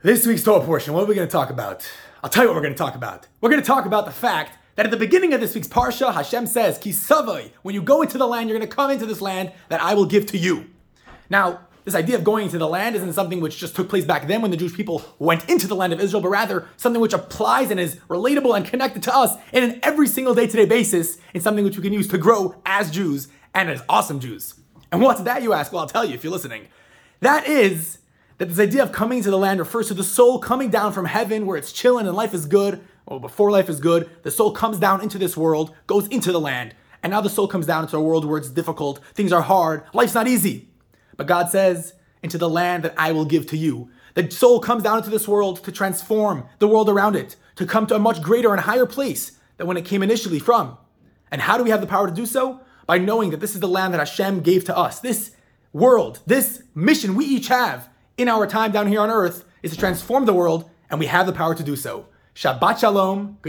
This week's Torah portion, what are we going to talk about? I'll tell you what we're going to talk about. We're going to talk about the fact that at the beginning of this week's Parsha, Hashem says, Kisavai, when you go into the land, you're going to come into this land that I will give to you. Now, this idea of going into the land isn't something which just took place back then when the Jewish people went into the land of Israel, but rather something which applies and is relatable and connected to us in an every single day to day basis, in something which we can use to grow as Jews and as awesome Jews. And what's that, you ask? Well, I'll tell you if you're listening. That is that this idea of coming to the land refers to the soul coming down from heaven where it's chilling and life is good. Well, before life is good, the soul comes down into this world, goes into the land, and now the soul comes down into a world where it's difficult, things are hard, life's not easy. But God says, into the land that I will give to you. The soul comes down into this world to transform the world around it, to come to a much greater and higher place than when it came initially from. And how do we have the power to do so? By knowing that this is the land that Hashem gave to us. This world, this mission we each have in our time down here on earth is to transform the world, and we have the power to do so. Shabbat Shalom. Good